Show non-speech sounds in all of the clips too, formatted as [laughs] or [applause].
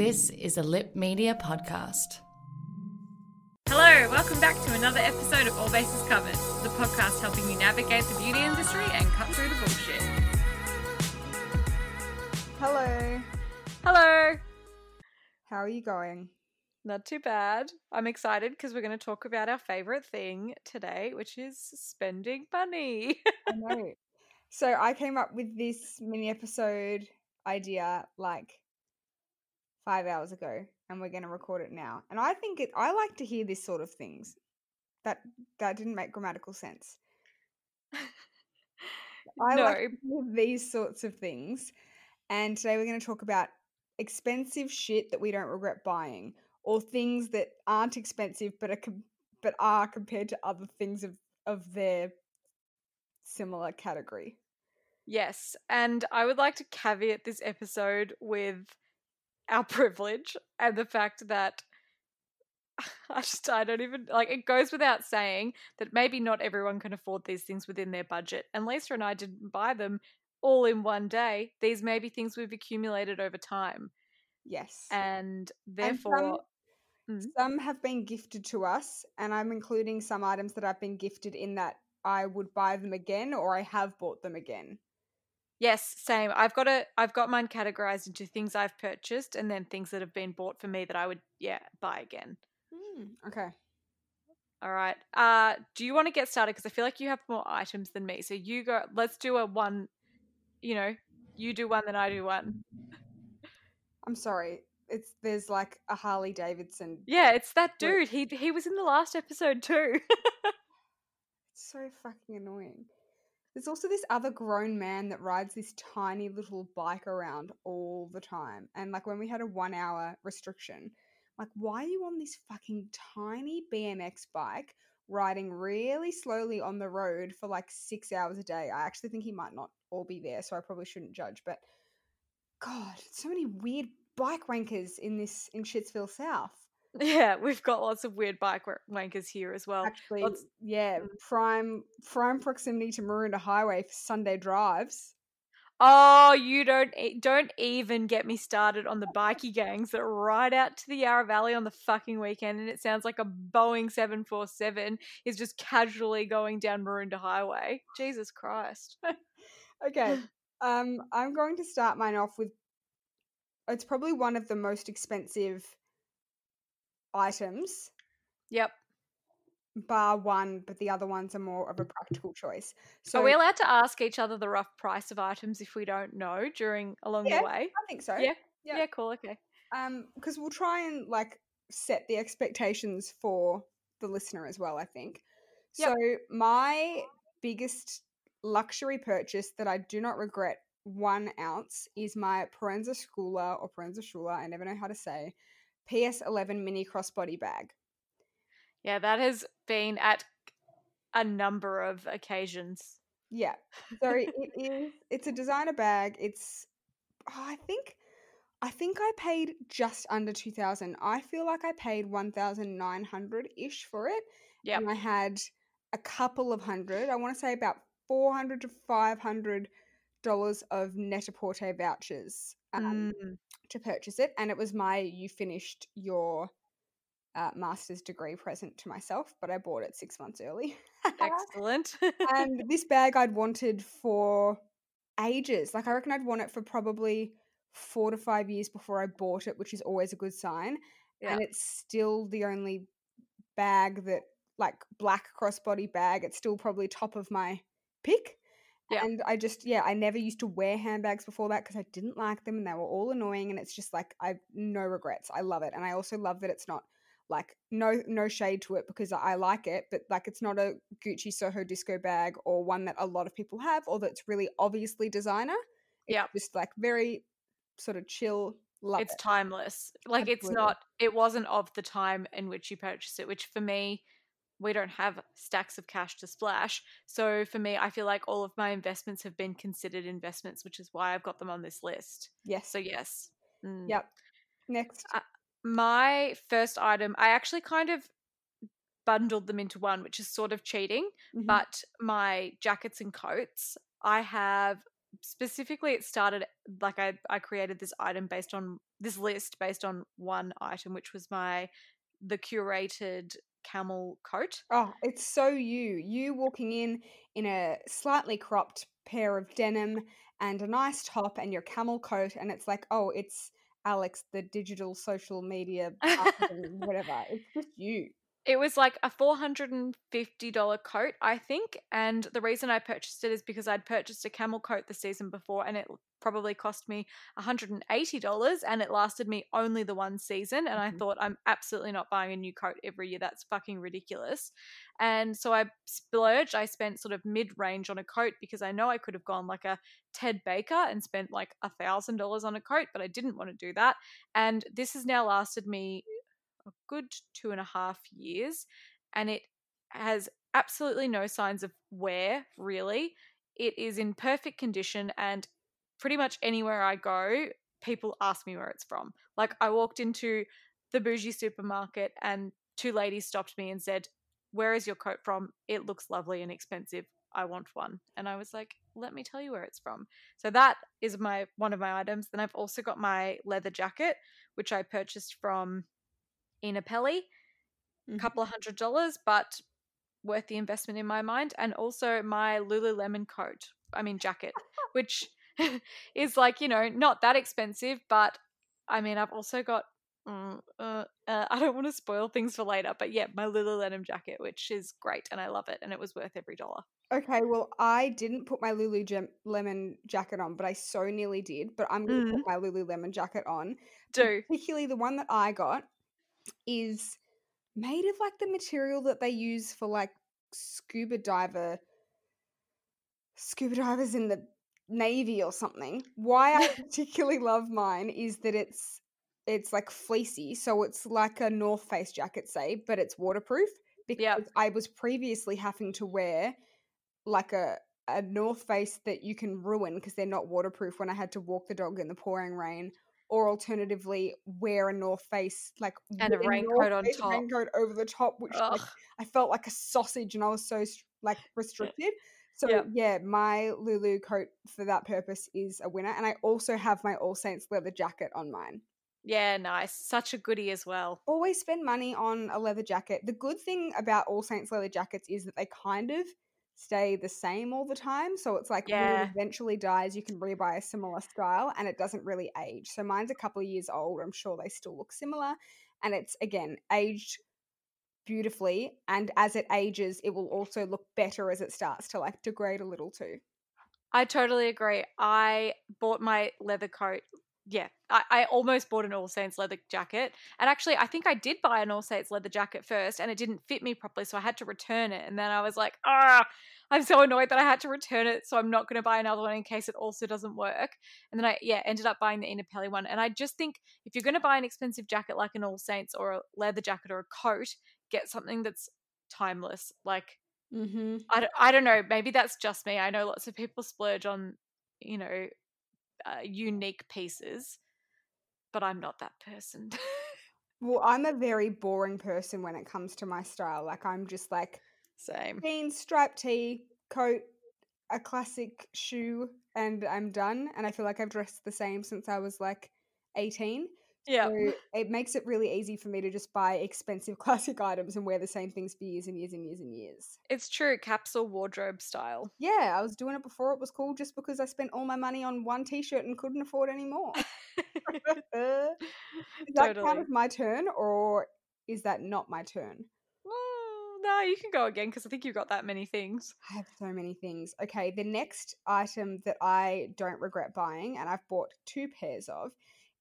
This is a Lip Media podcast. Hello, welcome back to another episode of All Bases Covered, the podcast helping you navigate the beauty industry and cut through the bullshit. Hello. Hello. How are you going? Not too bad. I'm excited because we're going to talk about our favorite thing today, which is spending money. [laughs] I know. So I came up with this mini episode idea like five hours ago, and we're going to record it now. And I think it. I like to hear this sort of things. That that didn't make grammatical sense. [laughs] I no. like to hear these sorts of things. And today we're going to talk about expensive shit that we don't regret buying, or things that aren't expensive but are com- but are compared to other things of of their similar category. Yes, and I would like to caveat this episode with our [laughs] privilege and the fact that [laughs] I just I don't even like it goes without saying that maybe not everyone can afford these things within their budget. And Lisa and I didn't buy them all in one day. These may be things we've accumulated over time. Yes. And And therefore some, Mm. some have been gifted to us, and I'm including some items that I've been gifted in that I would buy them again or I have bought them again. Yes, same. I've got a I've got mine categorized into things I've purchased and then things that have been bought for me that I would yeah, buy again. Hmm, okay. All right. Uh do you want to get started because I feel like you have more items than me. So you go let's do a one you know, you do one then I do one. I'm sorry. It's there's like a Harley Davidson. Yeah, it's that dude. He he was in the last episode too. [laughs] It's so fucking annoying. There's also this other grown man that rides this tiny little bike around all the time. And like when we had a one hour restriction, like, why are you on this fucking tiny BMX bike riding really slowly on the road for like six hours a day? I actually think he might not all be there, so I probably shouldn't judge. But God, so many weird bike wankers in this in Shitsville South. [laughs] yeah, we've got lots of weird bike wa- wankers here as well. Actually, lots- yeah, Mm. prime prime proximity to Maroondah Highway for Sunday drives. Oh, you don't don't even get me started on the bikie gangs that ride out to the Yarra Valley on the fucking weekend, and it sounds like a Boeing seven four seven is just casually going down Maroondah Highway. Jesus Christ! Okay, [laughs] um, I'm going to start mine off with. It's probably one of the most expensive items, Yep. bar one, but the other ones are more of a practical choice. So Are we allowed to ask each other the rough price of items if we don't know during along Yeah. the way? I think so. Yeah. Yeah. Yeah. Cool. Okay. Um, because we'll try and like set the expectations for the listener as well. I think. Yep. So my biggest luxury purchase that I do not regret one ounce is my Proenza Schouler or Proenza Schouler. I never know how to say. PS11 mini crossbody bag. Yeah, that has been at a number of occasions. Yeah. So [laughs] it is. It's a designer bag. It's. oh, I think. I think I paid just under two thousand. I feel like I paid one thousand nine hundred ish for it. Yeah. And I had a couple of hundred. I want to say about four hundred to five hundred dollars of Net-a-Porter vouchers um, Mm. to purchase it, and it was my you finished your uh, master's degree present to myself, but I bought it six months early. [laughs] Excellent. and [laughs] this bag I'd wanted for ages. Like I reckon I'd want it for probably four to five years before I bought it, which is always a good sign. Yeah. And it's still the only bag that like black crossbody bag. It's still probably top of my pick. Yeah. And I just yeah, I never used to wear handbags before that because I didn't like them and they were all annoying and it's just like I've no regrets. I love it. And I also love that it's not like no no shade to it because I like it, but like it's not a Gucci Soho disco bag or one that a lot of people have or that's really obviously designer. Yep. just like very sort of chill. Love it's it. timeless. Like it's not it wasn't of the time in which you purchased it, which for me we don't have stacks of cash to splash. So for me, I feel like all of my investments have been considered investments, which is why I've got them on this list. Yes. So yes. Mm. Yep. Next. Uh, My first item, I actually kind of bundled them into one, which is sort of cheating. Mhm. But my jackets and coats, I have specifically it started like I I created this item based on this list based on one item which was my the curated camel coat. Oh, it's so you. You walking in in a slightly cropped pair of denim and a nice top and your camel coat, and it's like, oh, it's Alex, the digital social media [laughs] whatever. It's just you. It was like a $450 coat, I think. And the reason I purchased it is because I'd purchased a camel coat the season before and it probably cost me $180 and it lasted me only the one season. And I Mhm. thought, I'm absolutely not buying a new coat every year. That's fucking ridiculous. And so I splurged. I spent sort of mid range on a coat because I know I could have gone like a Ted Baker and spent like a $1,000 on a coat, but I didn't want to do that. And this has now lasted me a good two and a half years and it has absolutely no signs of wear really. It is in perfect condition and pretty much anywhere i go people ask me where it's from. Like i walked into the bougie supermarket and two ladies stopped me and said where is your coat from? It looks lovely and expensive. I want one. And i was like let me tell you where it's from. So that is my one of my items. Then i've also got my leather jacket which i purchased from Pelly, a Mhm. couple of hundred dollars, but worth the investment in my mind. And also my Lululemon coat, I mean jacket, [laughs] which [laughs] is like you know not that expensive, but I mean I've also got. mm, uh, uh, I don't want to spoil things for later, but yeah, my Lululemon jacket, which is great, and I love it, and it was worth every dollar. Okay, well, I didn't put my Lululemon jacket on, but I so nearly did. But I'm going to put my Lululemon jacket on. Do Particularly the one that I got is made of like the material that they use for like scuba diver scuba divers in the navy or something. Why I [laughs] particularly love mine is that it's it's like fleecy, so it's like a North Face jacket, say, but it's waterproof. Because Yep. I was previously having to wear like a a North Face that you can ruin because they're not waterproof when I had to walk the dog in the pouring rain, or alternatively wear a North Face like And a raincoat on top. raincoat over the top, which like, I felt like a sausage and I was so like restricted. So Yep. yeah, my Lulu coat for that purpose is a winner, and I also have my All Saints leather jacket on mine. yeah, nice, such a goodie as well. Always spend money on a leather jacket. The good thing about All Saints leather jackets is that they kind of stay the same all the time. So it's like when it eventually dies, you can rebuy a similar style, and it doesn't really age. So mine's a couple of years old. I'm sure they still look similar, and it's again aged beautifully and as it ages it will also look better as it starts to like degrade a little too I totally agree. I bought my leather coat. Yeah, I, I almost bought an All Saints leather jacket. And actually, I think I did buy an All Saints leather jacket first and it didn't fit me properly. So I had to return it. And then I was like, ah, I'm so annoyed that I had to return it. So I'm not going to buy another one in case it also doesn't work. And then I, yeah, ended up buying the Ena Pelly one. And I just think if you're going to buy an expensive jacket like an All Saints or a leather jacket or a coat, get something that's timeless. Like, mm-hmm. I don't, I don't know. Maybe that's just me. I know lots of people splurge on, you know, uh, unique pieces, but I'm not that person. [laughs] well i'm a very boring person when it comes to my style like i'm just like Same. jeans striped tee coat a classic shoe and i'm done and i feel like i've dressed the same since i was like 18 Yeah. so it makes it really easy for me to just buy expensive [laughs] classic items and wear the same things for years and years and years and years It's true. Capsule wardrobe style. Yeah, I was doing it before it was cool just because I spent all my money on one t shirt and couldn't afford any more. [laughs] [laughs] Is that Totally. kind of my turn or is that not my turn? No, you can go again because I think you've got that many things. I have so many things. Okay, the next item that I don't regret buying, and I've bought two pairs of,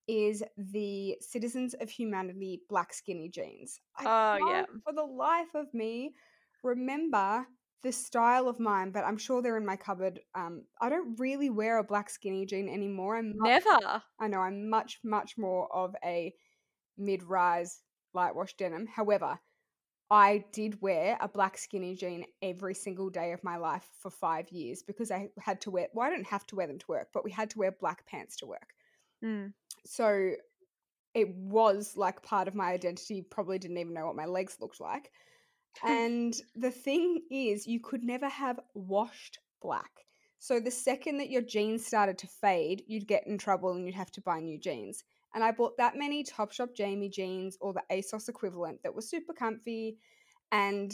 is the Citizens of Humanity black skinny jeans. I Oh, yeah. for the life of me remember the style of mine, but I'm sure they're in my cupboard. Um, I don't really wear a black skinny jean anymore. I'm much, Never. I know I'm much, much more of a mid-rise light wash denim. However, I did wear a black skinny jean every single day of my life for five years because I had to wear. Well, I didn't have to wear them to work, but we had to wear black pants to work. Mm. So it was like part of my identity. Probably didn't even know what my legs looked like. [laughs] And the thing is, you could never have washed black. So the second that your jeans started to fade, you'd get in trouble and you'd have to buy new jeans. And I bought that many Topshop Jamie jeans or the ASOS equivalent that were super comfy. And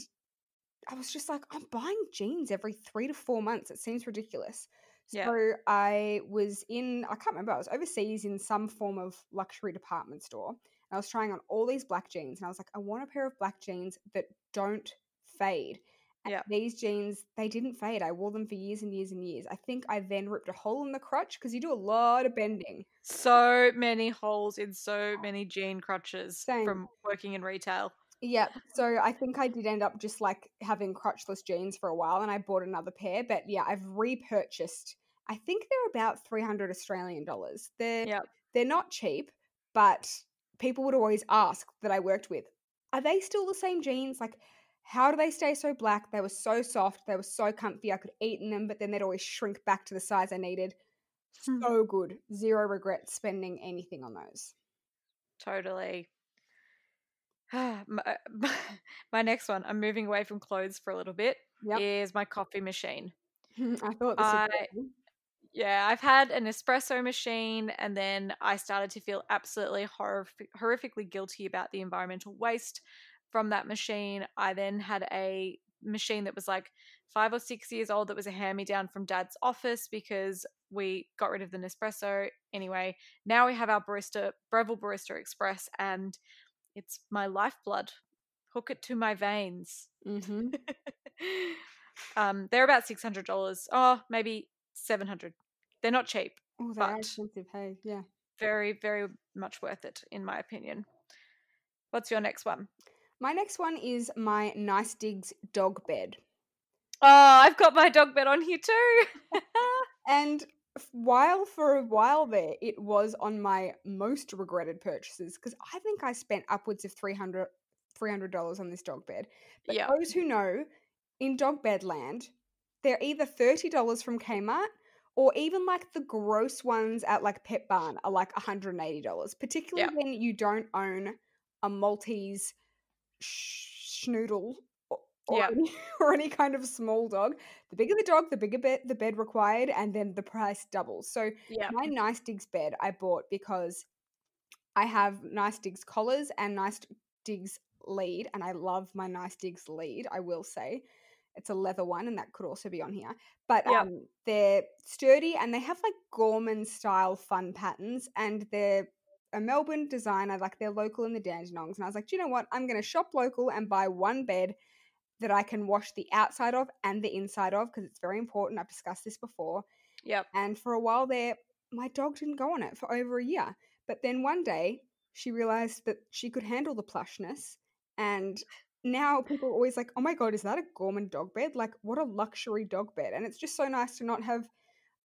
I was just like, I'm buying jeans every three to four months. It seems ridiculous. Yeah. So I was in, I can't remember, I was overseas in some form of luxury department store. And I was trying on all these black jeans. And I was like, I want a pair of black jeans that don't fade. And Yeah. These jeans, they didn't fade. I wore them for years and years and years. I think I then ripped a hole in the crutch because you do a lot of bending. So many holes in so many jean crutches Same. from working in retail. Yeah. So I think I did end up just like having crotchless jeans for a while and I bought another pair. But yeah, I've repurchased. I think they're about 300 Australian dollars. They're Yep. they're not cheap, but people would always ask that I worked with, are they still the same jeans? Like how do they stay so black? They were so soft, they were so comfy. I could eat in them, but then they'd always shrink back to the size I needed. Hmm. So good. Zero regret spending anything on those. Totally. Ah, uh, [laughs] my, my next one, I'm moving away from clothes for a little bit, Yep. is my coffee machine. [laughs] I thought this I- be- Yeah, I've had an espresso machine, and then I started to feel absolutely horrific, horrifically guilty about the environmental waste from that machine. I then had a machine that was like five or six years old that was a hand me down from dad's office because we got rid of the Nespresso. Anyway, now we have our barista, Breville Barista Express, and it's my lifeblood. Hook it to my veins. Mhm. [laughs] um, they're about six hundred dollars. Oh, maybe seven hundred. They're not cheap. Oh, they are expensive. Hey, yeah. Very, very much worth it, in my opinion. What's your next one? My next one is my Nice Digs dog bed. Oh, I've got my dog bed on here too. [laughs] And while for a while there, it was on my most regretted purchases because I think I spent upwards of 300 $300 on this dog bed. But yeah, those who know, in dog bed land, they're either $30 from Kmart or even like the gross ones at like Petbarn are like $180, particularly when you don't own a Maltese schnoodle or, Yeah. any, [laughs] or any kind of small dog. The bigger the dog, the bigger bed, the bed required, and then the price doubles. So yeah, my Nice Digs bed I bought because I have Nice Digs collars and Nice Digs lead, and I love my Nice Digs lead, I will say. It's a leather one, and that could also be on here. But Yep. um, they're sturdy and they have like Gorman style fun patterns, and they're a Melbourne designer, like they're local in the Dandenongs. And I was like, do you know what? I'm going to shop local and buy one bed that I can wash the outside of and the inside of because it's very important. I've discussed this before. yep. And for a while there, my dog didn't go on it for over a year. But then one day, she realized that she could handle the plushness. And now people are always like, oh my God, is that a Gorman dog bed? Like, what a luxury dog bed. And it's just so nice to not have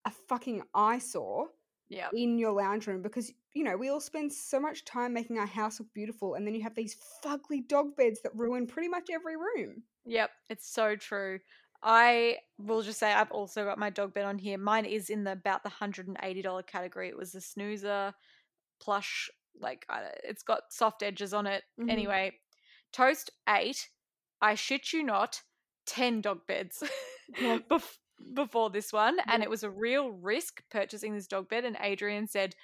a fucking eyesore Yep. in your lounge room because, you know, we all spend so much time making our house look beautiful. And then you have these fugly dog beds that ruin pretty much every room. Yep, it's so true. I will just say I've also got my dog bed on here. Mine is in the about the hundred and eighty dollar category. It was the Snooza plush, like I, it's got soft edges on it. Mhm. Anyway, Toast ate. I shit you not, ten dog beds Yeah. [laughs] before this one, and it was a real risk purchasing this dog bed. And Adrian said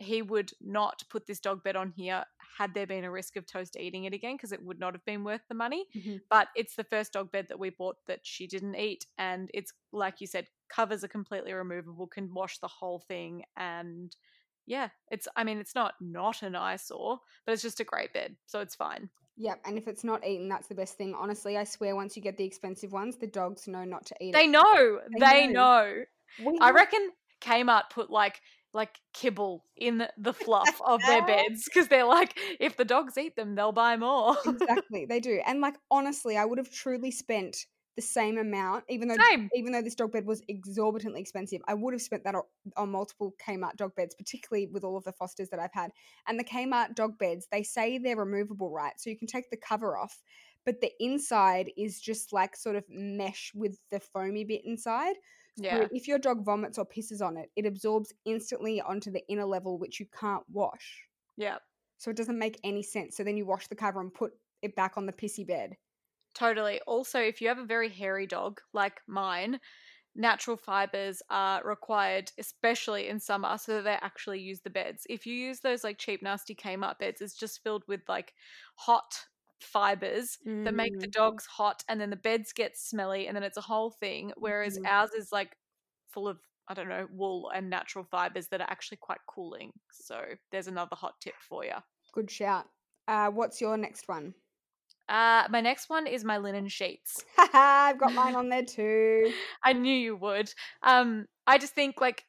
he would not put this dog bed on here had there been a risk of Toast eating it again because it would not have been worth the money mm-hmm. but it's the first dog bed that we bought that she didn't eat and it's like you said covers are completely removable can wash the whole thing and yeah it's i mean it's not not an eyesore but it's just a great bed so it's fine Yep, and if it's not eaten, that's the best thing. Honestly, I swear, once you get the expensive ones, the dogs know not to eat they it. know They they know. know We i reckon kmart put like like kibble in the fluff [laughs] of their beds because they're like if the dogs eat them they'll buy more [laughs] exactly they do, and like honestly, I would have truly spent the same amount, even though same even though this dog bed was exorbitantly expensive, I would have spent that on, on multiple Kmart dog beds, particularly with all of the Fosters that I've had. And the Kmart dog beds, they say they're removable, right? So you can take the cover off, but the inside is just like sort of mesh with the foamy bit inside. So yeah if your dog vomits or pisses on it, it absorbs instantly onto the inner level, which you can't wash. yeah So it doesn't make any sense. So then you wash the cover and put it back on the pissy bed. Totally. Also, if you have a very hairy dog like mine, natural fibers are required, especially in summer, so that they actually use the beds. If you use those like cheap, nasty Kmart beds, it's just filled with like hot fibers that make the Mm. dogs hot, and then the beds get smelly, and then it's a whole thing. Whereas Mhm. ours is like full of I don't know wool and natural fibers that are actually quite cooling. So there's another hot tip for you. Good shout. Uh, what's your next one? Uh, my next one is my linen sheets. [laughs] I've got mine on there too. [laughs] I knew you would. Um, I just think like,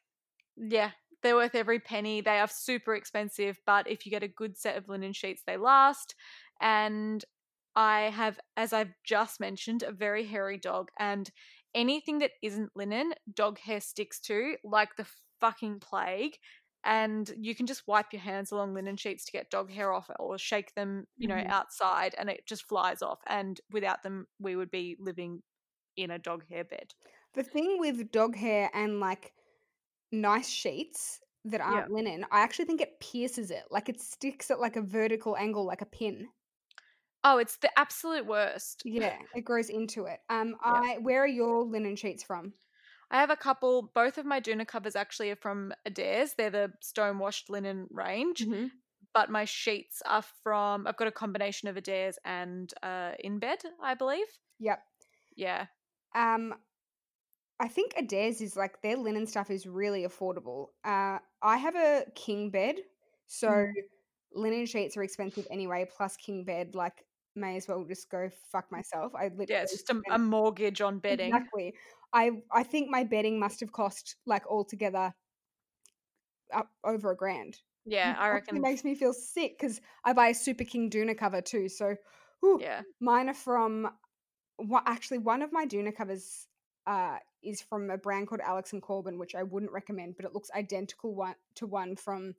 yeah, they're worth every penny. They are super expensive, but if you get a good set of linen sheets, they last. And I have, as I've just mentioned, a very hairy dog, and anything that isn't linen, dog hair sticks to like the fucking plague. And you can just wipe your hands along linen sheets to get dog hair off or shake them, you know, Mhm. outside and it just flies off. And without them, we would be living in a dog hair bed. The thing with dog hair and like nice sheets that aren't linen, I actually think it pierces it. Like it sticks at like a vertical angle, like a pin. Oh, it's the absolute worst. Yeah, it grows into it. Um, Yep. I where are your linen sheets from? I have a couple. Both of my doona covers actually are from Adairs. They're the stone washed linen range, but my sheets are from. I've got a combination of Adairs and uh, In Bed, I believe. Yep. Yeah, Um, I think Adairs is like their linen stuff is really affordable. Uh, I have a king bed, so Mm. linen sheets are expensive anyway. Plus king bed, like may as well just go fuck myself. I literally yeah. It's just a, a mortgage on bedding. Exactly. I I think my bedding must have cost like altogether up over a grand. Yeah, I actually it makes me feel sick because I buy a Super King doona cover too. So, whew, Yeah, mine are from. What actually one of my doona covers uh, is from a brand called Alex and Corbin, which I wouldn't recommend, but it looks identical one to one from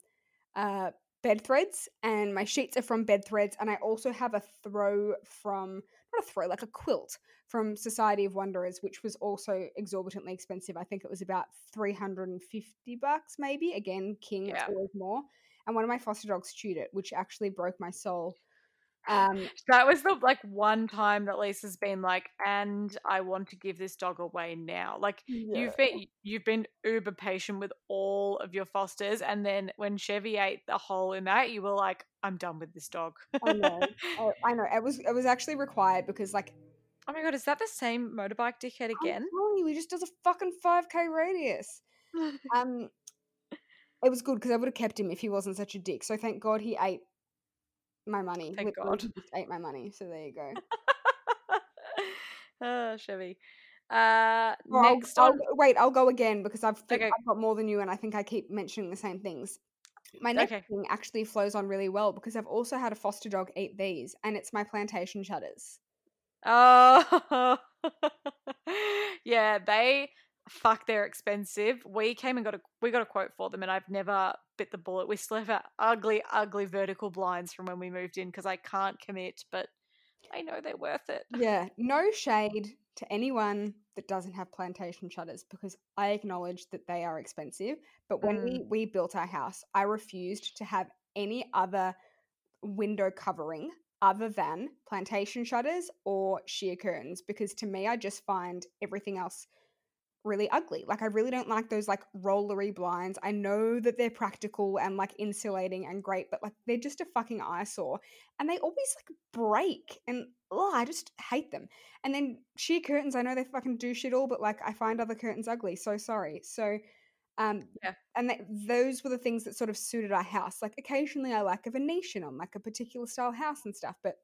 uh, Bed Threads, and my sheets are from Bed Threads, and I also have a throw from not a throw, like a quilt from Society of Wanderers, which was also exorbitantly expensive. I think it was about three hundred and fifty bucks, maybe. Again, king, it's always more. And one of my foster dogs chewed it, which actually broke my soul. Um, that was the like one time that Lisa's been like, and I want to give this dog away now. Like you've been you've been uber patient with all of your fosters, and then when Chevy ate the hole in that, you were like, I'm done with this dog. I know. I, I know. It was it was actually required because like Oh my god, is that the same motorbike dickhead again? I'm telling you, he just does a fucking five k radius. [laughs] Um, it was good because I would have kept him if he wasn't such a dick. So thank God he ate my money. Thank Literally, God. just ate my money. So there you go. oh, [laughs] Chevy. Uh, I'll- next I'll, go- wait, I'll go again because I've Okay. I've got more than you, and I think I keep mentioning the same things. My next Okay. thing actually flows on really well because I've also had a foster dog eat these, and it's my plantation shutters. Oh, [laughs] yeah, they fuck. They're expensive. We came and got a we got a quote for them, and I've never bit the bullet. We still have our ugly, ugly vertical blinds from when we moved in because I can't commit, but I know they're worth it. Yeah, no shade to anyone that doesn't have plantation shutters because I acknowledge that they are expensive. But when Mm. we, we built our house, I refused to have any other window covering other than plantation shutters or sheer curtains because to me, I just find everything else really ugly. Like I really don't like those like rollery blinds. I know that they're practical and like insulating and great, but like they're just a fucking eyesore. And they always like break and oh, I just hate them. And then sheer curtains, I know they fucking do shit all, but like I find other curtains ugly. So sorry. So um Yeah. and th- those were the things that sort of suited our house. Like occasionally I like a Venetian on like a particular style house and stuff, but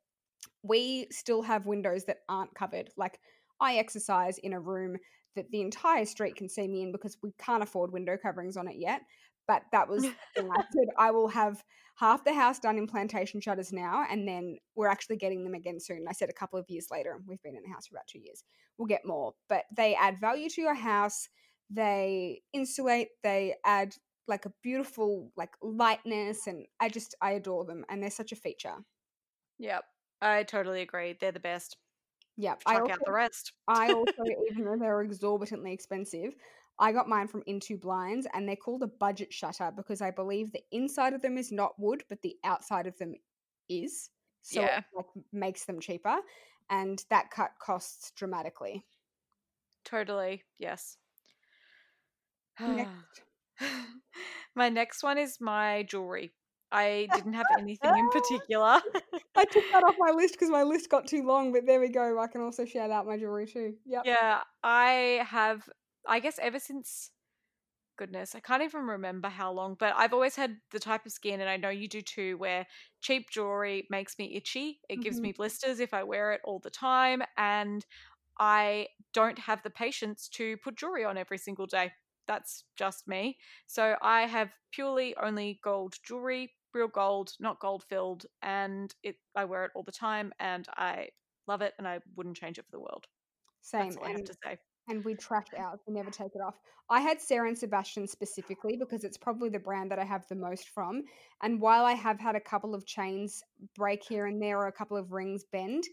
we still have windows that aren't covered. Like I exercise in a room that the entire street can see me in because we can't afford window coverings on it yet. But that was. [laughs] I said I will have half the house done in plantation shutters now, and then we're actually getting them again soon. I said a couple of years later, and we've been in the house for about two years. We'll get more, but they add value to your house. They insulate. They add like a beautiful like lightness, and I just I adore them, and they're such a feature. Yep, I totally agree. They're the best. Yeah, I also, out the rest. I [laughs] also, even though they're exorbitantly expensive, I got mine from Into Blinds, and they're called a budget shutter because I believe the inside of them is not wood, but the outside of them is. So Yeah. it like makes them cheaper, and that cut costs dramatically. Totally. Yes. [sighs] Next. [sighs] my next one is my jewelry. I didn't have [laughs] anything in particular. I took that off my list because my list got too long, but there we go. I can also shout out my jewelry too. Yeah. yeah, I have, I guess, ever since, goodness, I can't even remember how long, but I've always had the type of skin, and I know you do too, where cheap jewelry makes me itchy. It gives Mhm. me blisters if I wear it all the time, and I don't have the patience to put jewelry on every single day. That's just me. So I have purely only gold jewelry, real gold, not gold filled, and it I wear it all the time and I love it and I wouldn't change it for the world. Same. That's all I have to say. and we trash [laughs] ours. We never take it off. I had Sarah and Sebastian specifically because it's probably the brand that I have the most from. And while I have had a couple of chains break here and there or a couple of rings bend,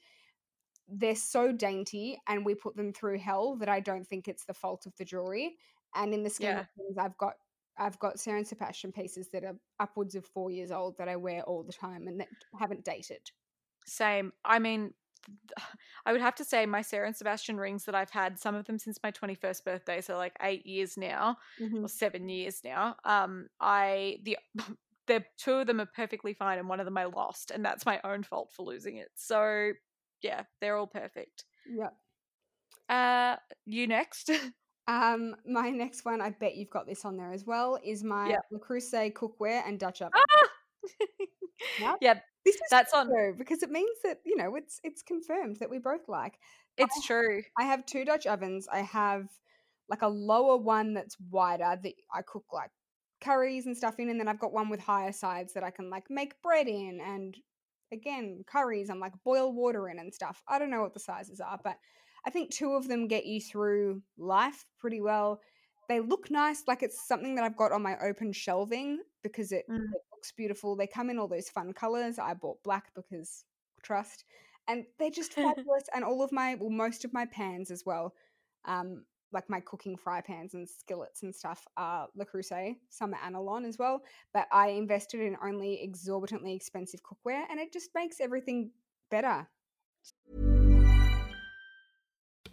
they're so dainty and we put them through hell that I don't think it's the fault of the jewelry. And in the scheme Yeah. of things, I've got I've got Sarah and Sebastian pieces that are upwards of four years old that I wear all the time and that haven't dated. Same. I mean, [sighs] I would have to say my Sarah and Sebastian rings that I've had, some of them since my 21st birthday, so like eight years now, Mhm. or seven years now. Um, I the [laughs] the two of them are perfectly fine, and one of them I lost, and that's my own fault for losing it. So yeah, they're all perfect. Yeah. Uh, you next. [laughs] Um, my next one, I bet you've got this on there as well, is my Yeah. Le Creuset cookware and Dutch oven. ah! [laughs] Yep. Yeah, This is that's on. because it means that you know it's it's confirmed that we both like. It's true. I have two Dutch ovens. I have like a lower one that's wider that I cook like curries and stuff in, and then I've got one with higher sides that I can like make bread in and again curries and like boil water in and stuff. I don't know what the sizes are, but I think two of them get you through life pretty well. They look nice, like it's something that I've got on my open shelving because it, Mm. it looks beautiful. They come in all those fun colors. I bought black because trust, and they're just [laughs] fabulous. and all of my, well, most of my pans as well, um, like my cooking fry pans and skillets and stuff are Le Creuset. Some are Anolon as well, but I invested in only exorbitantly expensive cookware, and it just makes everything better.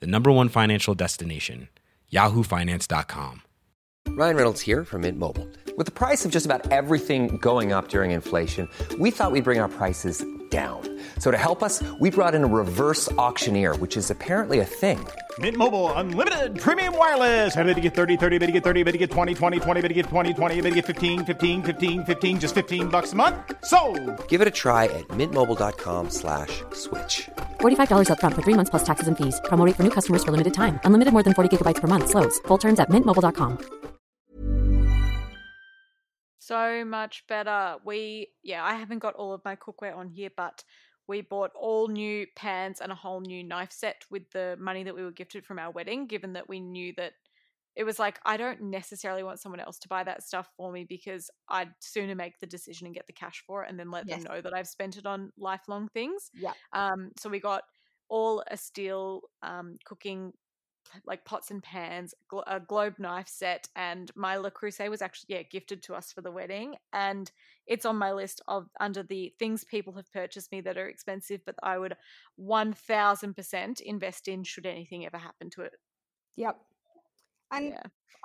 the number one financial destination, yahoofinance.com. Ryan Reynolds here from Mint Mobile. With the price of just about everything going up during inflation, we thought we'd bring our prices down. So to help us, we brought in a reverse auctioneer, which is apparently a thing. Mint Mobile unlimited premium wireless. Ready to get 30, 30, bit to get 30, bit to get 20, 20, 20, bit to get 20, 20, bit to get 15, 15, 15, 15 just 15 bucks a month. So, Give it a try at mintmobile.com slash switch. $45 upfront for three months plus taxes and fees. Promo rate for new customers for limited time. Unlimited more than 40 gigabytes per month. Slows. Full terms at mintmobile.com. so much better. We, yeah, I haven't got all of my cookware on here, but we bought all new pans and a whole new knife set with the money that we were gifted from our wedding, given that we knew that it was like, I don't necessarily want someone else to buy that stuff for me because I'd sooner make the decision and get the cash for it and then let Yes. them know that I've spent it on lifelong things. Yeah. Um, so we got all a steel um, cooking like pots and pans, a globe knife set, and my Le Creuset was actually yeah gifted to us for the wedding, and it's on my list of under the things people have purchased me that are expensive, but I would one thousand percent invest in should anything ever happen to it. Yep. And Yeah.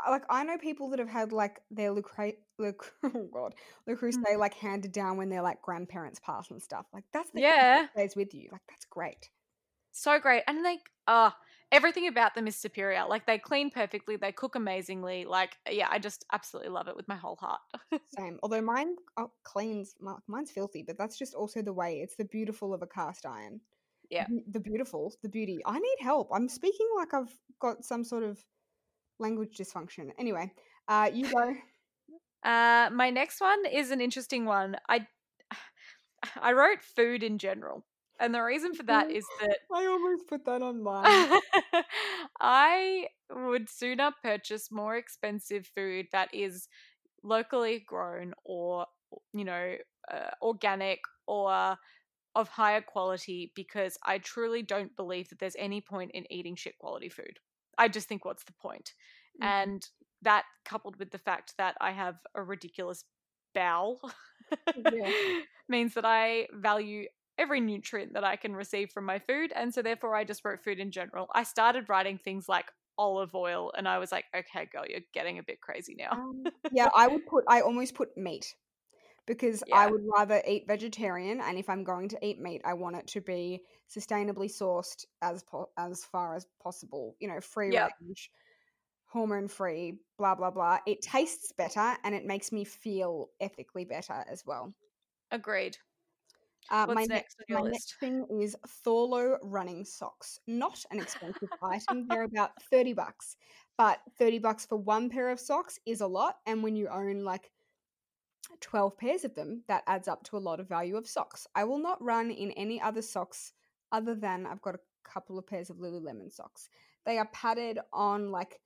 Like I know people that have had like their Lucre, Luc- [laughs] oh god, Le Creuset like handed down when their like grandparents pass and stuff. Like that's the Yeah. that stays with you. Like that's great. So great, and like uh everything about them is superior. Like they clean perfectly, they cook amazingly. Like yeah, I just absolutely love it with my whole heart. [laughs] Same. Although mine oh, cleans, mine's filthy, but that's just also the way. It's the beautiful of a cast iron. Yeah. The- The beautiful, the beauty. I need help. I'm speaking like I've got some sort of language dysfunction. Anyway, uh, you go. [laughs] Uh, my next one is an interesting one. I [sighs] I wrote food in general. And the reason for that is [laughs] that I almost put that on [laughs] mine. I would sooner purchase more expensive food that is locally grown or, you know, uh, organic or of higher quality because I truly don't believe that there's any point in eating shit quality food. I just think what's the point? Mhm. And that coupled with the fact that I have a ridiculous bowel Yeah. [laughs] means that I value every nutrient that I can receive from my food. And so therefore I just wrote food in general. I started writing things like olive oil and I was like, okay, girl, you're getting a bit crazy now. Um, [laughs] yeah, I would put. I almost put meat because I would rather eat vegetarian, and if I'm going to eat meat, I want it to be sustainably sourced as po- as far as possible. You know, free Yep. range, hormone free, blah blah blah. It tastes better, and it makes me feel ethically better as well. Agreed. Uh, my What's ne- next my list? next thing is Thorlo running socks. Not an expensive item. They're about 30 bucks. But 30 bucks for one pair of socks is a lot. And when you own like 12 pairs of them, that adds up to a lot of value of socks. I will not run in any other socks other than I've got a couple of pairs of Lululemon socks. They are padded on like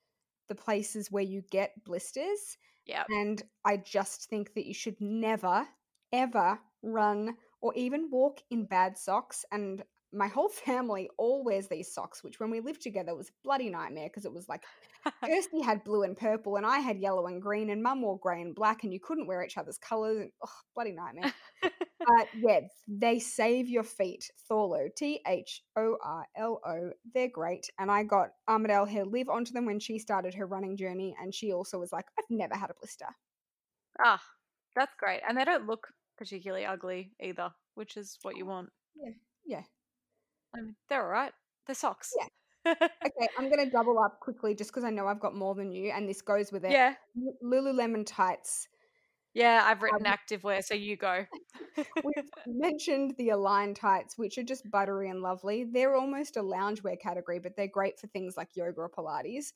the places where you get blisters. Yeah. And I just think that you should never, ever run or even walk in bad socks. And my whole [laughs] family all wears these socks, which when we lived together was a bloody nightmare because it was like [laughs] Kirsty had blue and purple, and I had yellow and green, and Mum wore grey and black, and you couldn't wear each other's colours. And, oh, bloody nightmare. [laughs] but yeah, they save your feet. Thorlo, T H O R L O. They're great. And I got Armadale Hill live onto them when she started her running journey, and she also was like, I've never had a blister. ah, that's great. And they don't look particularly ugly either, which is what you want. Yeah. I mean, they're all right. They're socks. Yeah. [laughs] Okay, I'm gonna double up quickly just because I know I've got more than you, and this goes with it. yeah. Lu- Lululemon tights. Yeah, I've written Um, activewear, so you go. [laughs] We've mentioned the Align tights, which are just buttery and lovely. They're almost a loungewear category, but they're great for things like yoga or Pilates.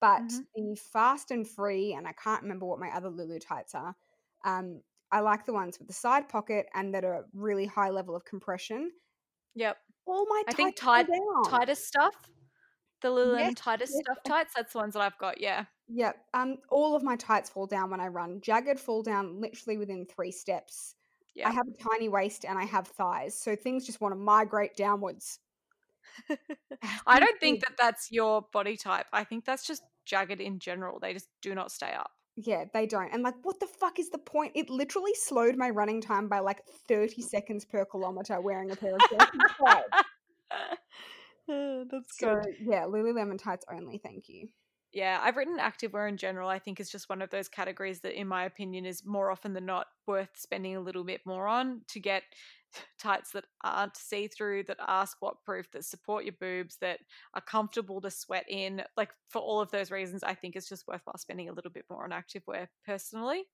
But Mhm. the fast and free, and I can't remember what my other Lulu tights are. Um, I like the ones with the side pocket and that are really high level of compression. Yep. All my I think tight, down. tightest stuff. The Lululemon Yes, tightest yes, stuff tights. That's the ones that I've got. Yeah. Yep. Um, all of my tights fall down when I run. Jagged fall down literally within three steps. Yeah. I have a tiny waist and I have thighs, so things just want to migrate downwards. [laughs] I don't think that that's your body type. I think that's just jagged in general. They just do not stay up. Yeah, they don't. And like, what the fuck is the point? It literally slowed my running time by like 30 [laughs] seconds per kilometer wearing a pair of tights. [laughs] Oh, that's So yeah, Lululemon tights only, thank you. Yeah, I've written activewear in general. I think is just one of those categories that, in my opinion, is more often than not worth spending a little bit more on to get tights that aren't see through, that are squat proof, that support your boobs, that are comfortable to sweat in. Like for all of those reasons, I think it's just worthwhile spending a little bit more on activewear personally.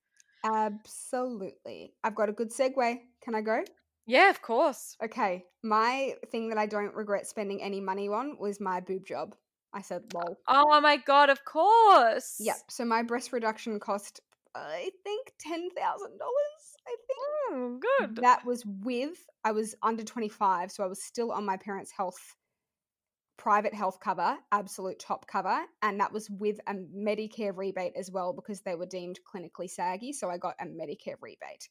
Absolutely. I've got a good segue. Can I go? Yeah, of course. Okay. My thing that I don't regret spending any money on was my boob job. I said lol. Oh my god, of course. Yep. So my breast reduction cost I think ten thousand dollars. I think. Mm, good. That was with I was under 25, so I was still on my parents' health private health cover, absolute top cover, and that was with a Medicare rebate as well because they were deemed clinically saggy, so I got a Medicare rebate.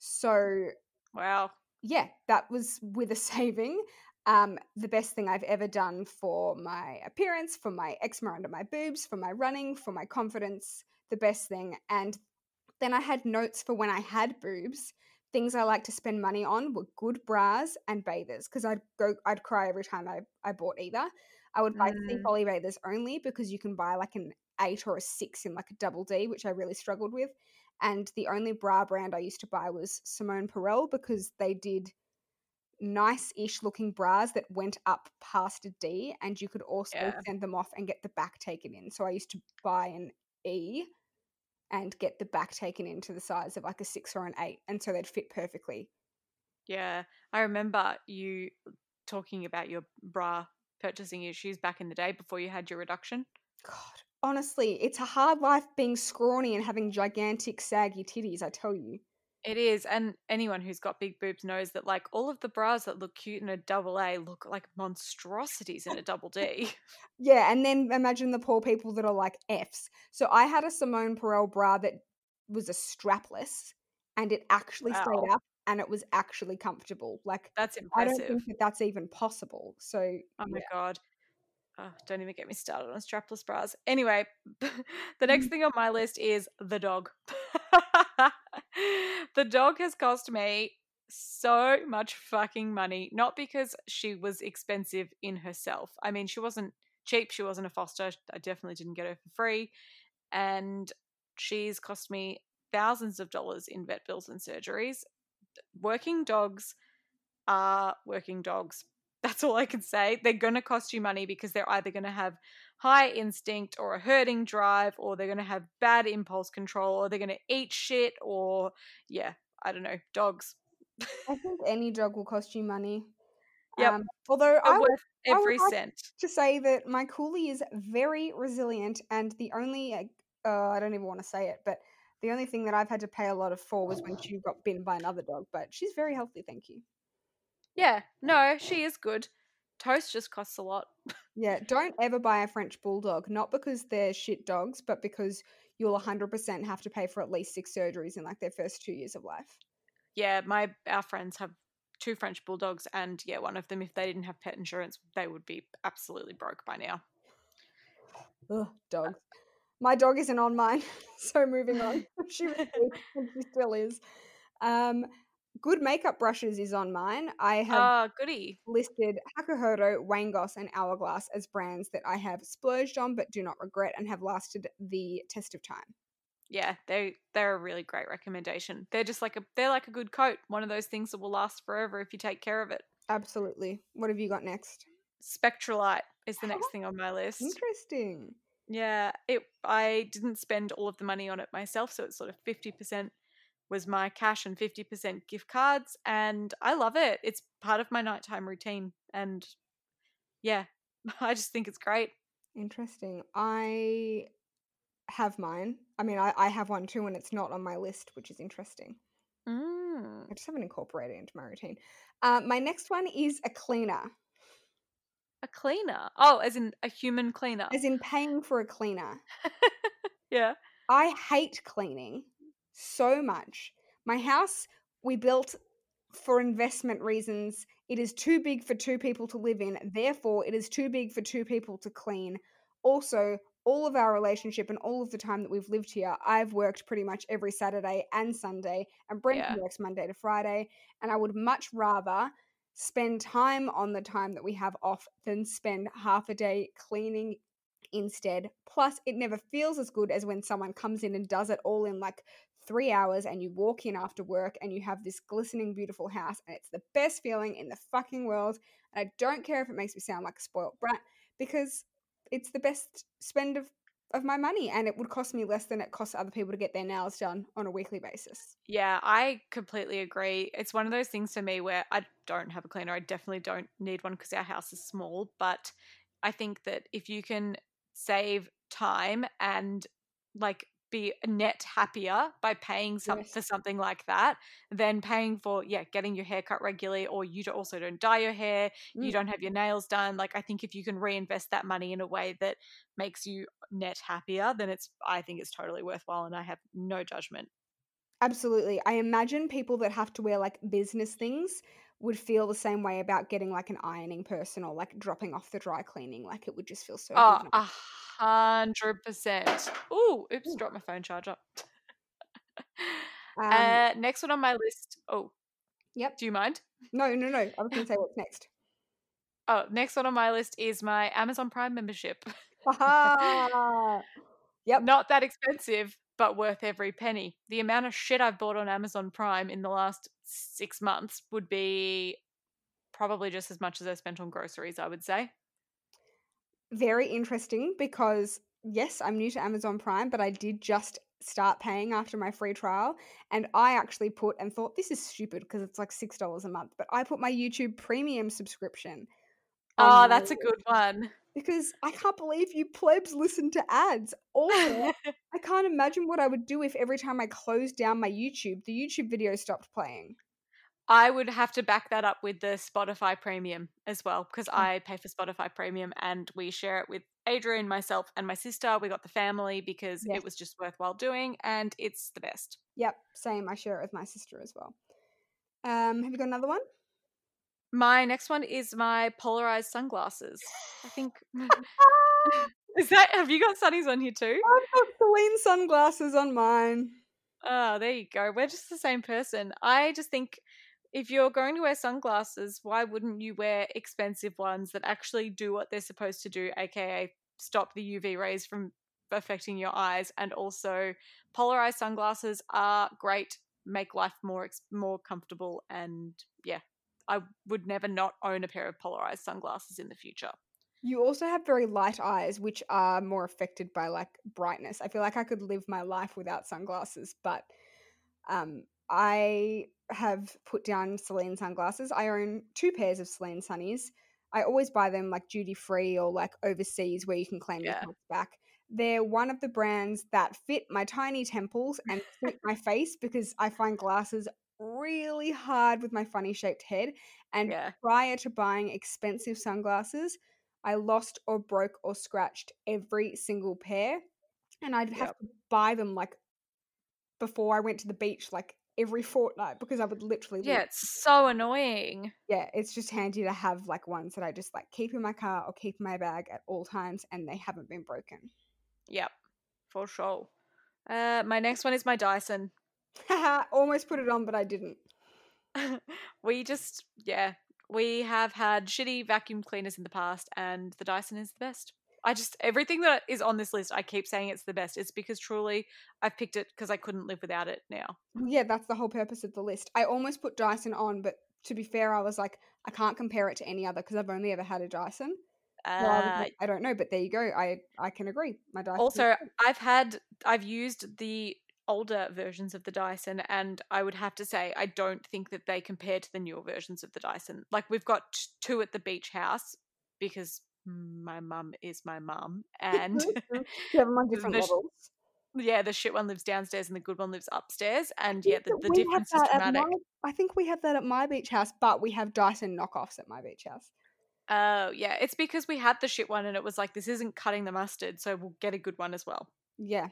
So, wow. yeah, that was with a [laughs] saving. Um, the best thing I've ever done for my appearance, for my eczema under my boobs, for my running, for my confidence, the best thing. And then I had notes for when I had boobs. Things I like to spend money on were good bras and bathers because I'd go, I'd cry every time I, I bought either. I would buy Mm. Poly bathers only because you can buy like an eight or a six in like a double D, which I really struggled with. And the only bra brand I used to buy was Simone Perele because they did nice ish looking bras that went up past a D and you could also Yeah. send them off and get the back taken in. So I used to buy an E and get the back taken into the size of like a six or an eight. And so they'd fit perfectly. Yeah, I remember you talking about your bra purchasing issues back in the day before you had your reduction. God, honestly, it's a hard life being scrawny and having gigantic, saggy titties, I tell you. It is, and anyone who's got big boobs knows that like all of the bras that look cute in a double A look like monstrosities in a double D. [laughs] Yeah, and then imagine the poor people that are like Fs. So I had a Simone Perele bra that was a strapless, and it actually Wow. stayed up, and it was actually comfortable. Like That's impressive. I don't think that that's even possible. So Oh my yeah. god. Oh, don't even get me started on strapless bras. Anyway, [laughs] the next [laughs] thing on my list is the dog. [laughs] the dog has cost me so much fucking money, not because she was expensive in herself. I mean, she wasn't cheap, she wasn't a foster. I definitely didn't get her for free. And she's cost me thousands of dollars in vet bills and surgeries. Working dogs are working dogs. That's all I can say. They're going to cost you money because they're either going to have high instinct or a herding drive, or they're going to have bad impulse control, or they're going to eat shit, or yeah, I don't know, dogs. [laughs] I think any dog will cost you money. Yeah. Um, although I would worth I would every like cent. to say that my Koolie is very resilient, and the only uh, uh, I don't even want to say it, but the only thing that I've had to pay a lot of for was when she got bitten by another dog. But she's very healthy, thank you. Yeah, no, she is good. Toast just costs a lot. [laughs] Yeah, don't ever buy a French bulldog, not because they're shit dogs, but because you'll 100% have to pay for at least six surgeries in like their first two years of life. Yeah, my our friends have two French bulldogs, and yeah, one of them, if they didn't have pet insurance, they would be absolutely broke by now. Ugh, dogs. My dog isn't on mine, [laughs] so moving on. [laughs] she was she still is. Um, good makeup brushes is on mine. I have Ah, goody. listed Hakuhodo, Wayne Goss, and Hourglass as brands that I have splurged on but do not regret and have lasted the test of time. Yeah, they they're a really great recommendation. They're just like a they're like a good coat. One of those things that will last forever if you take care of it. Absolutely. What have you got next? Spectralite is the next [laughs] thing on my list. Interesting. Yeah, it. I didn't spend all of the money on it myself, so it's sort of fifty percent was my cash and fifty percent gift cards, and I love it. It's part of my nighttime routine, and yeah, [laughs] I just think it's great. Interesting. I have mine. I mean, I, I have one too, and it's not on my list, which is interesting. Mm. I just haven't incorporated it into my routine. Uh, my next one is a cleaner, A cleaner. Oh, as in a human cleaner. as in paying for a cleaner. [laughs] yeah. I hate cleaning so much. My house we built for investment reasons. It is too big for two people to live in. Therefore, it is too big for two people to clean. Also, all of our relationship and all of the time that we've lived here, I've worked pretty much every Saturday and Sunday, and Brendan Yeah. works Monday to Friday. And I would much rather spend time on the time that we have off than spend half a day cleaning instead. Plus, it never feels as good as when someone comes in and does it all in like three hours and you walk in after work and you have this glistening, beautiful house, and it's the best feeling in the fucking world. And I don't care if it makes me sound like a spoiled brat because it's the best spend of, of my money and it would cost me less than it costs other people to get their nails done on a weekly basis. Yeah, I completely agree. It's one of those things for me where I don't have a cleaner. I definitely don't need one because our house is small. But I think that if you can save time and like be net happier by paying some Yes. for something like that than paying for yeah getting your hair cut regularly or you also don't dye your hair you Mm. don't have your nails done like i think if you can reinvest that money in a way that makes you net happier then it's i think it's totally worthwhile and i have no judgment Absolutely. I imagine people that have to wear like business things would feel the same way about getting like an ironing person or like dropping off the dry cleaning. Like it would just feel so Oh, hundred percent. Ooh, oops, dropped my phone charger. [laughs] Um, uh, next one on my list. Oh, yep. do you mind? No, no, no. I was going to say [laughs] what's next. Oh, next one on my list is my Amazon Prime membership. [laughs] Yep. Not that expensive, but worth every penny. The amount of shit I've bought on Amazon Prime in the last six months would be probably just as much as I spent on groceries, I would say. Very interesting because yes, I'm new to Amazon Prime, but I did just start paying after my free trial. And I actually put and thought this is stupid because it's like $6 a month, but I put my YouTube premium subscription. on Oh, that's a good one. because I can't believe you plebs listen to ads. Also, [laughs] I can't imagine what I would do if every time I closed down my YouTube, the YouTube video stopped playing. I would have to back that up with the Spotify Premium as well because Oh. I pay for Spotify Premium and we share it with Adrian, myself, and my sister. We got the family because Yes. it was just worthwhile doing and it's the best. Yep, same. I share it with my sister as well. Um, have you got another one? My next one is my polarized sunglasses. I think [laughs] [laughs] is that have you got sunnies on here too? I've got Celine sunglasses on mine. Oh, there you go. We're just the same person. I just think if you're going to wear sunglasses, why wouldn't you wear expensive ones that actually do what they're supposed to do, aka stop the UV rays from affecting your eyes? And also, polarized sunglasses are great, make life more more comfortable, and yeah, I would never not own a pair of polarized sunglasses in the future. You also have very light eyes, which are more affected by like brightness. I feel like I could live my life without sunglasses, but um, I have put down Celine sunglasses. I own two pairs of Celine sunnies. I always buy them like duty free or like overseas where you can claim your Yeah. points back. They're one of the brands that fit my tiny temples and suit my face because I find glasses really hard with my funny shaped head. And Yeah. prior to buying expensive sunglasses, I lost or broke or scratched every single pair. And I'd have Yep. to buy them like before I went to the beach, like every fortnight, because I would literally Yeah, it's so annoying. yeah, it's just handy to have like ones that I just like keep in my car or keep in my bag at all times and they haven't been broken. Yep, for sure. Uh, my next one is my Dyson. [laughs] Almost put it on, but I didn't. [laughs] we just, yeah, we have had shitty vacuum cleaners in the past, and the Dyson is the best. I just, everything that is on this list, I keep saying it's the best. It's because truly I've picked it because I couldn't live without it now. Yeah, that's the whole purpose of the list. I almost put Dyson on, but to be fair, I was like, I can't compare it to any other because I've only ever had a Dyson. So I, Uh, like, I don't know, but there you go. I I can agree. My Dyson. also. I've had, I've used the older versions of the Dyson, and I would have to say, I don't think that they compare to the newer versions of the Dyson. Like, we've got t- two at the beach house because my mum is my mum, and [laughs] you have them on different the levels. yeah, the shit one lives downstairs and the good one lives upstairs, and yeah, the, the difference is dramatic. my- I think we have that at my beach house, but we have Dyson knockoffs at my beach house. Oh, yeah, it's because we had the shit one, and it was like this isn't cutting the mustard, so we'll get a good one as well. Yeah.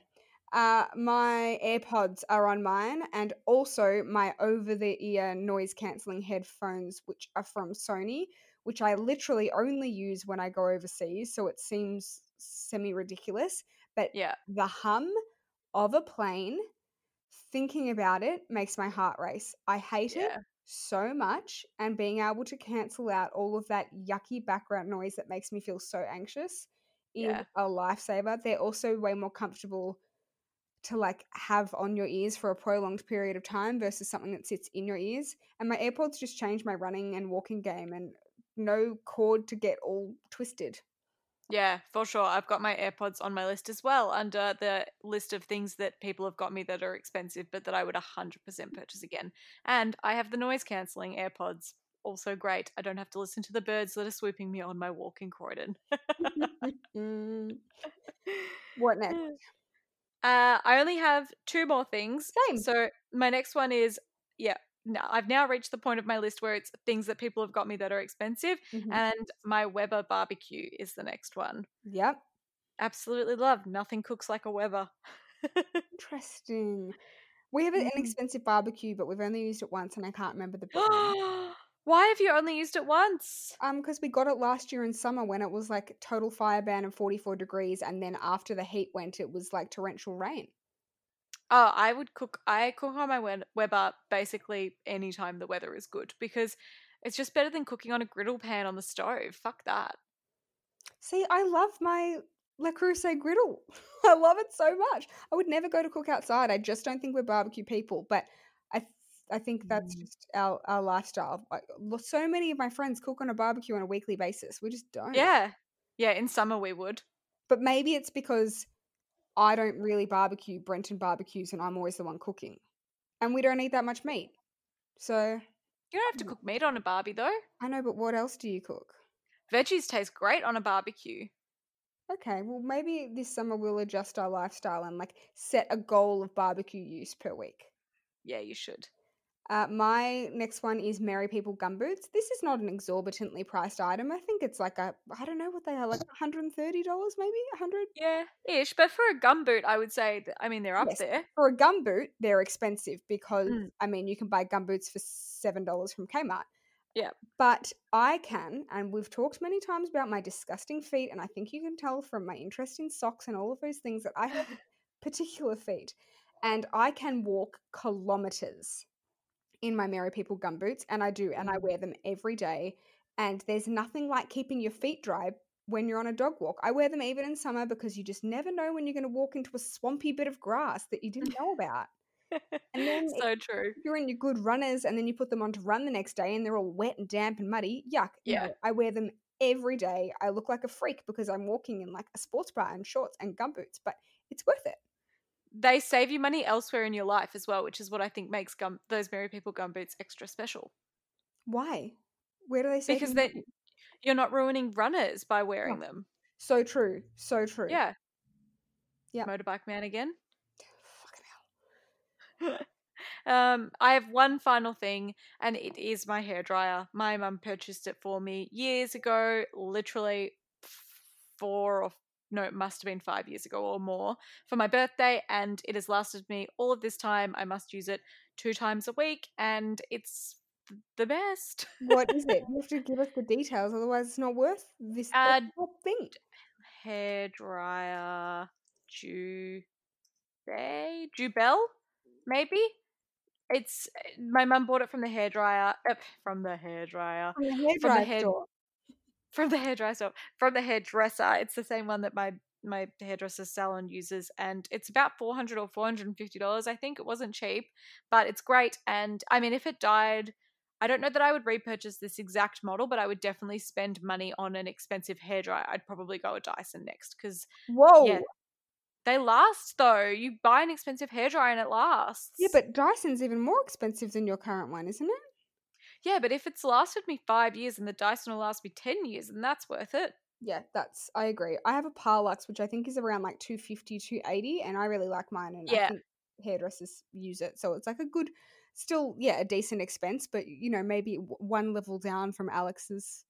Uh, my AirPods are on mine, and also my over the ear noise cancelling headphones, which are from Sony, which I literally only use when I go overseas. So it seems semi ridiculous. But Yeah, the hum of a plane, thinking about it, makes my heart race. I hate it so much, and being able to cancel out all of that yucky background noise that makes me feel so anxious is Yeah. a lifesaver. They're also way more comfortable to like have on your ears for a prolonged period of time versus something that sits in your ears. And my AirPods just changed my running and walking game and no cord to get all twisted. yeah, for sure. I've got my AirPods on my list as well, under the list of things that people have got me that are expensive, but that I would 100% purchase again. And I have the noise cancelling AirPods. Also great. I don't have to listen to the birds that are swooping me on my walk in Croydon. Mm, [laughs] what next? Uh, I only have two more things. Same. So my next one is yeah. No, I've now reached the point of my list where it's things that people have got me that are expensive, Mhm. and my Weber barbecue is the next one. Yep. Absolutely love. Nothing cooks like a Weber. Interesting. We have an Mm. inexpensive barbecue, but we've only used it once, and I can't remember the brand. [gasps] Why have you only used it once? um, because we got it last year in summer when it was like total fire ban and forty four degrees, and then after the heat went, it was like torrential rain. Oh, I would cook. I cook on my We- Weber basically anytime the weather is good because it's just better than cooking on a griddle pan on the stove. Fuck that. See, I love my Le Creuset griddle. [laughs] I love it so much. I would never go to cook outside. I just don't think we're barbecue people, but I th- I think that's Mm. just our, our lifestyle. Like, so many of my friends cook on a barbecue on a weekly basis. We just don't. Yeah. Yeah, in summer we would. But maybe it's because I don't really barbecue. Brenton barbecues, and I'm always the one cooking, and we don't eat that much meat. So You don't have to Mm. cook meat on a barbie though. I know, but what else do you cook? Veggies taste great on a barbecue. Okay, well maybe this summer we'll adjust our lifestyle and like set a goal of barbecue use per week. Yeah, you should. Uh, my next one is Merry People gumboots. This is not an exorbitantly priced item. I think it's like a I don't know what they are, like one hundred and thirty dollars, maybe a hundred. Yeah, ish. But for a gumboot, I would say, that, I mean, they're up Yes. there. For a gumboot, they're expensive because Mm. I mean you can buy gumboots for seven dollars from Kmart. Yeah. But I can, and we've talked many times about my disgusting feet, and I think you can tell from my interest in socks and all of those things that I have [laughs] particular feet. And I can walk kilometers in my Merry People gumboots, and I do, and I Mm. wear them every day. And there's nothing like keeping your feet dry when you're on a dog walk. I wear them even in summer because you just never know when you're going to walk into a swampy bit of grass that you didn't [laughs] know about. And then so true. You're in your good runners and then you put them on to run the next day and they're all wet and damp and muddy, yuck. Yeah. I wear them every day. I look like a freak because I'm walking in like a sports bra and shorts and gumboots, but it's worth it. They save you money elsewhere in your life as well, which is what I think makes gum those Merry People gum boots extra special. Why? Where do they say? Because then you're not ruining runners by wearing Yeah. them. So true. So true. Yeah. Yeah. Motorbike man again. Fucking hell. [laughs] um, I have one final thing, and it is my hairdryer. My mum purchased it for me years ago, literally four or no, it must have been five years ago or more for my birthday, and it has lasted me all of this time. I must use it two times a week, and it's the best. What is it? You have to [laughs] give us the details, otherwise it's not worth this Uh, thing. Hairdryer, Jubei, Jubel, maybe. It's my mum bought it from the hairdryer, uh, from the hairdryer, From the from the hair- store. From the hairdresser, from the hairdresser. It's the same one that my my hairdresser salon uses, and it's about four hundred or four hundred and fifty dollars. I think it wasn't cheap, but it's great. And I mean, if it died, I don't know that I would repurchase this exact model, but I would definitely spend money on an expensive hairdryer. I'd probably go with Dyson next because Whoa. yeah, they last though. You buy an expensive hairdryer and it lasts. Yeah, but Dyson's even more expensive than your current one, isn't it? Yeah, but if it's lasted me five years and the Dyson will last me ten years, then that's worth it. Yeah, that's I agree. I have a Parlux which I think is around like 250, 280 and I really like mine and I Yeah. think hairdressers use it. So it's like a good still yeah, a decent expense, but you know, maybe one level down from Alex's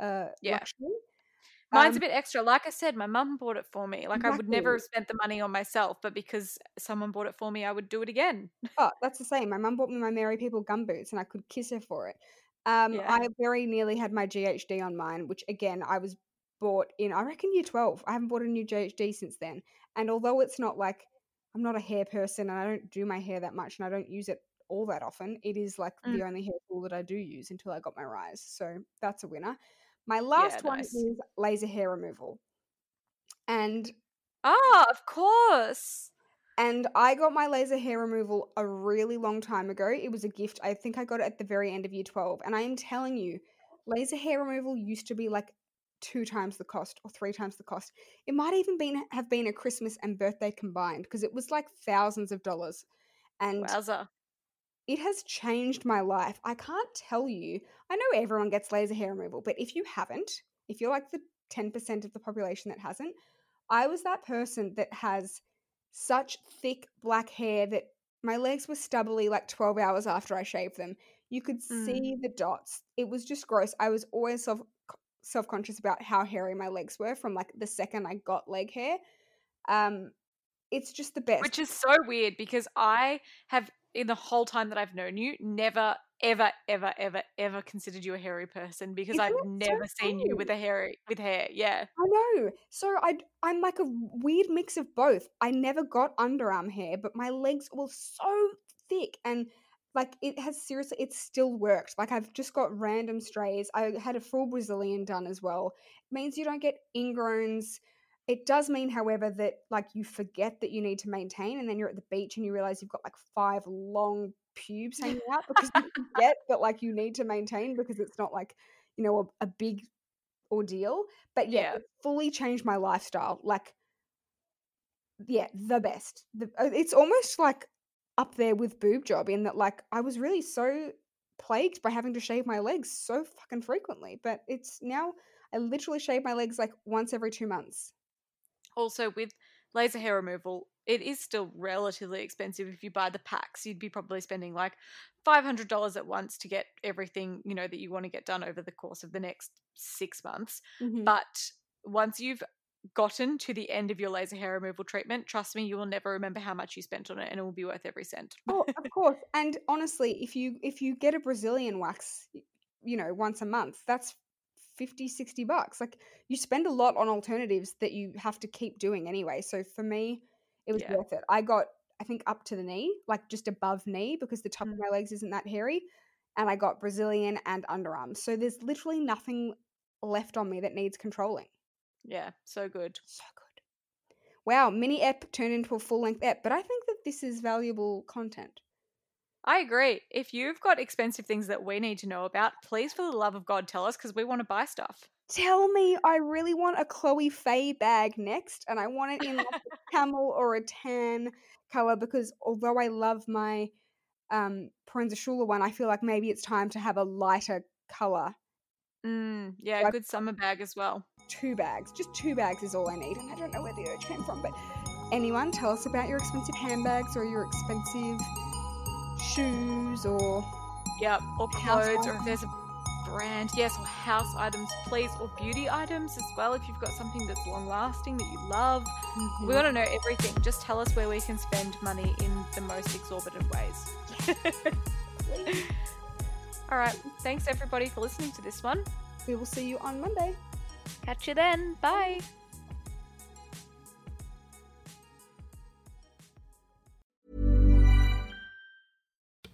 uh Yeah. luxury. Mine's a Um, bit extra. Like I said, my mum bought it for me. Like I would never have spent the money on myself, but because someone bought it for me, I would do it again. Oh, that's the same. My mum bought me my Merry People gumboots and I could kiss her for it. Um, Yeah. I very nearly had my GHD on mine, which again I was bought in I reckon year twelve. I haven't bought a new GHD since then. And although it's not like I'm not a hair person and I don't do my hair that much and I don't use it all that often, it is like Mm. the only hair tool that I do use until I got my rise. So that's a winner. My last one nice. is laser hair removal. And Ah, of course. and I got my laser hair removal a really long time ago. It was a gift. I think I got it at the very end of year 12. And I am telling you, laser hair removal used to be like two times the cost or three times the cost. It might even been have been a Christmas and birthday combined because it was like thousands of dollars. And Wowza. It has changed my life. I can't tell you. I know everyone gets laser hair removal, but if you haven't, if you're like the 10% of the population that hasn't, I was that person that has such thick black hair that my legs were stubbly like 12 hours after I shaved them. You could Mm. see the dots. It was just gross. I was always self self-conscious about how hairy my legs were from like the second I got leg hair. Um it's just the best. Which is so weird because I have, in the whole time that I've known you, never, ever, ever, ever, ever considered you a hairy person because Isn't I've it so never seen you with a hairy with hair. Yeah. I know. So I I'm like a weird mix of both. I never got underarm hair, but my legs were so thick and like it has seriously it still worked. Like I've just got random strays. I had a full Brazilian done as well. It means you don't get ingrowns. It does mean, however, that like you forget that you need to maintain, and then you're at the beach and you realize you've got like five long pubes [laughs] hanging out because you forget that like you need to maintain because it's not like you know a, a big ordeal. But yeah, Yeah. it fully changed my lifestyle. Like, yeah, the best. The, uh, it's almost like up there with boob job in that like I was really so plagued by having to shave my legs so fucking frequently. But it's now I literally shave my legs like once every two months. Also, with laser hair removal, it is still relatively expensive. If you buy the packs, you'd be probably spending like $500 at once to get everything, you know, that you want to get done over the course of the next six months. Mhm. But once you've gotten to the end of your laser hair removal treatment, trust me, you will never remember how much you spent on it and it will be worth every cent. oh, of [laughs] course. And honestly, if you if you get a Brazilian wax, you know, once a month, that's 50 60 bucks. Like you spend a lot on alternatives that you have to keep doing anyway. So for me, it was Yeah. worth it. I got I think up to the knee, like just above knee because the top of Mm. my legs isn't that hairy, and I got Brazilian and underarms. So there's literally nothing left on me that needs controlling. Yeah, so good. So good. Wow, mini ep turned into a full length ep, but I think that this is valuable content. I agree. If you've got expensive things that we need to know about, please, for the love of God, tell us because we want to buy stuff. Tell me, I really want a Chloe Faye bag next, and I want it in like a [laughs] camel or a tan color because although I love my um Proenza Schouler one, I feel like maybe it's time to have a lighter color. Mm, yeah, Like- good summer bag as well. Two bags, just two bags is all I need, and I don't know where the urge came from. But anyone, tell us about your expensive handbags or your expensive shoes or Yep, or clothes, or if there's a brand, yes, or house items, please, or beauty items as well. If you've got something that's long lasting that you love, Mm-hmm. we want to know everything. Just tell us where we can spend money in the most exorbitant ways. [laughs] All right, thanks everybody for listening to this one. we will see you on Monday. Catch you then. Bye.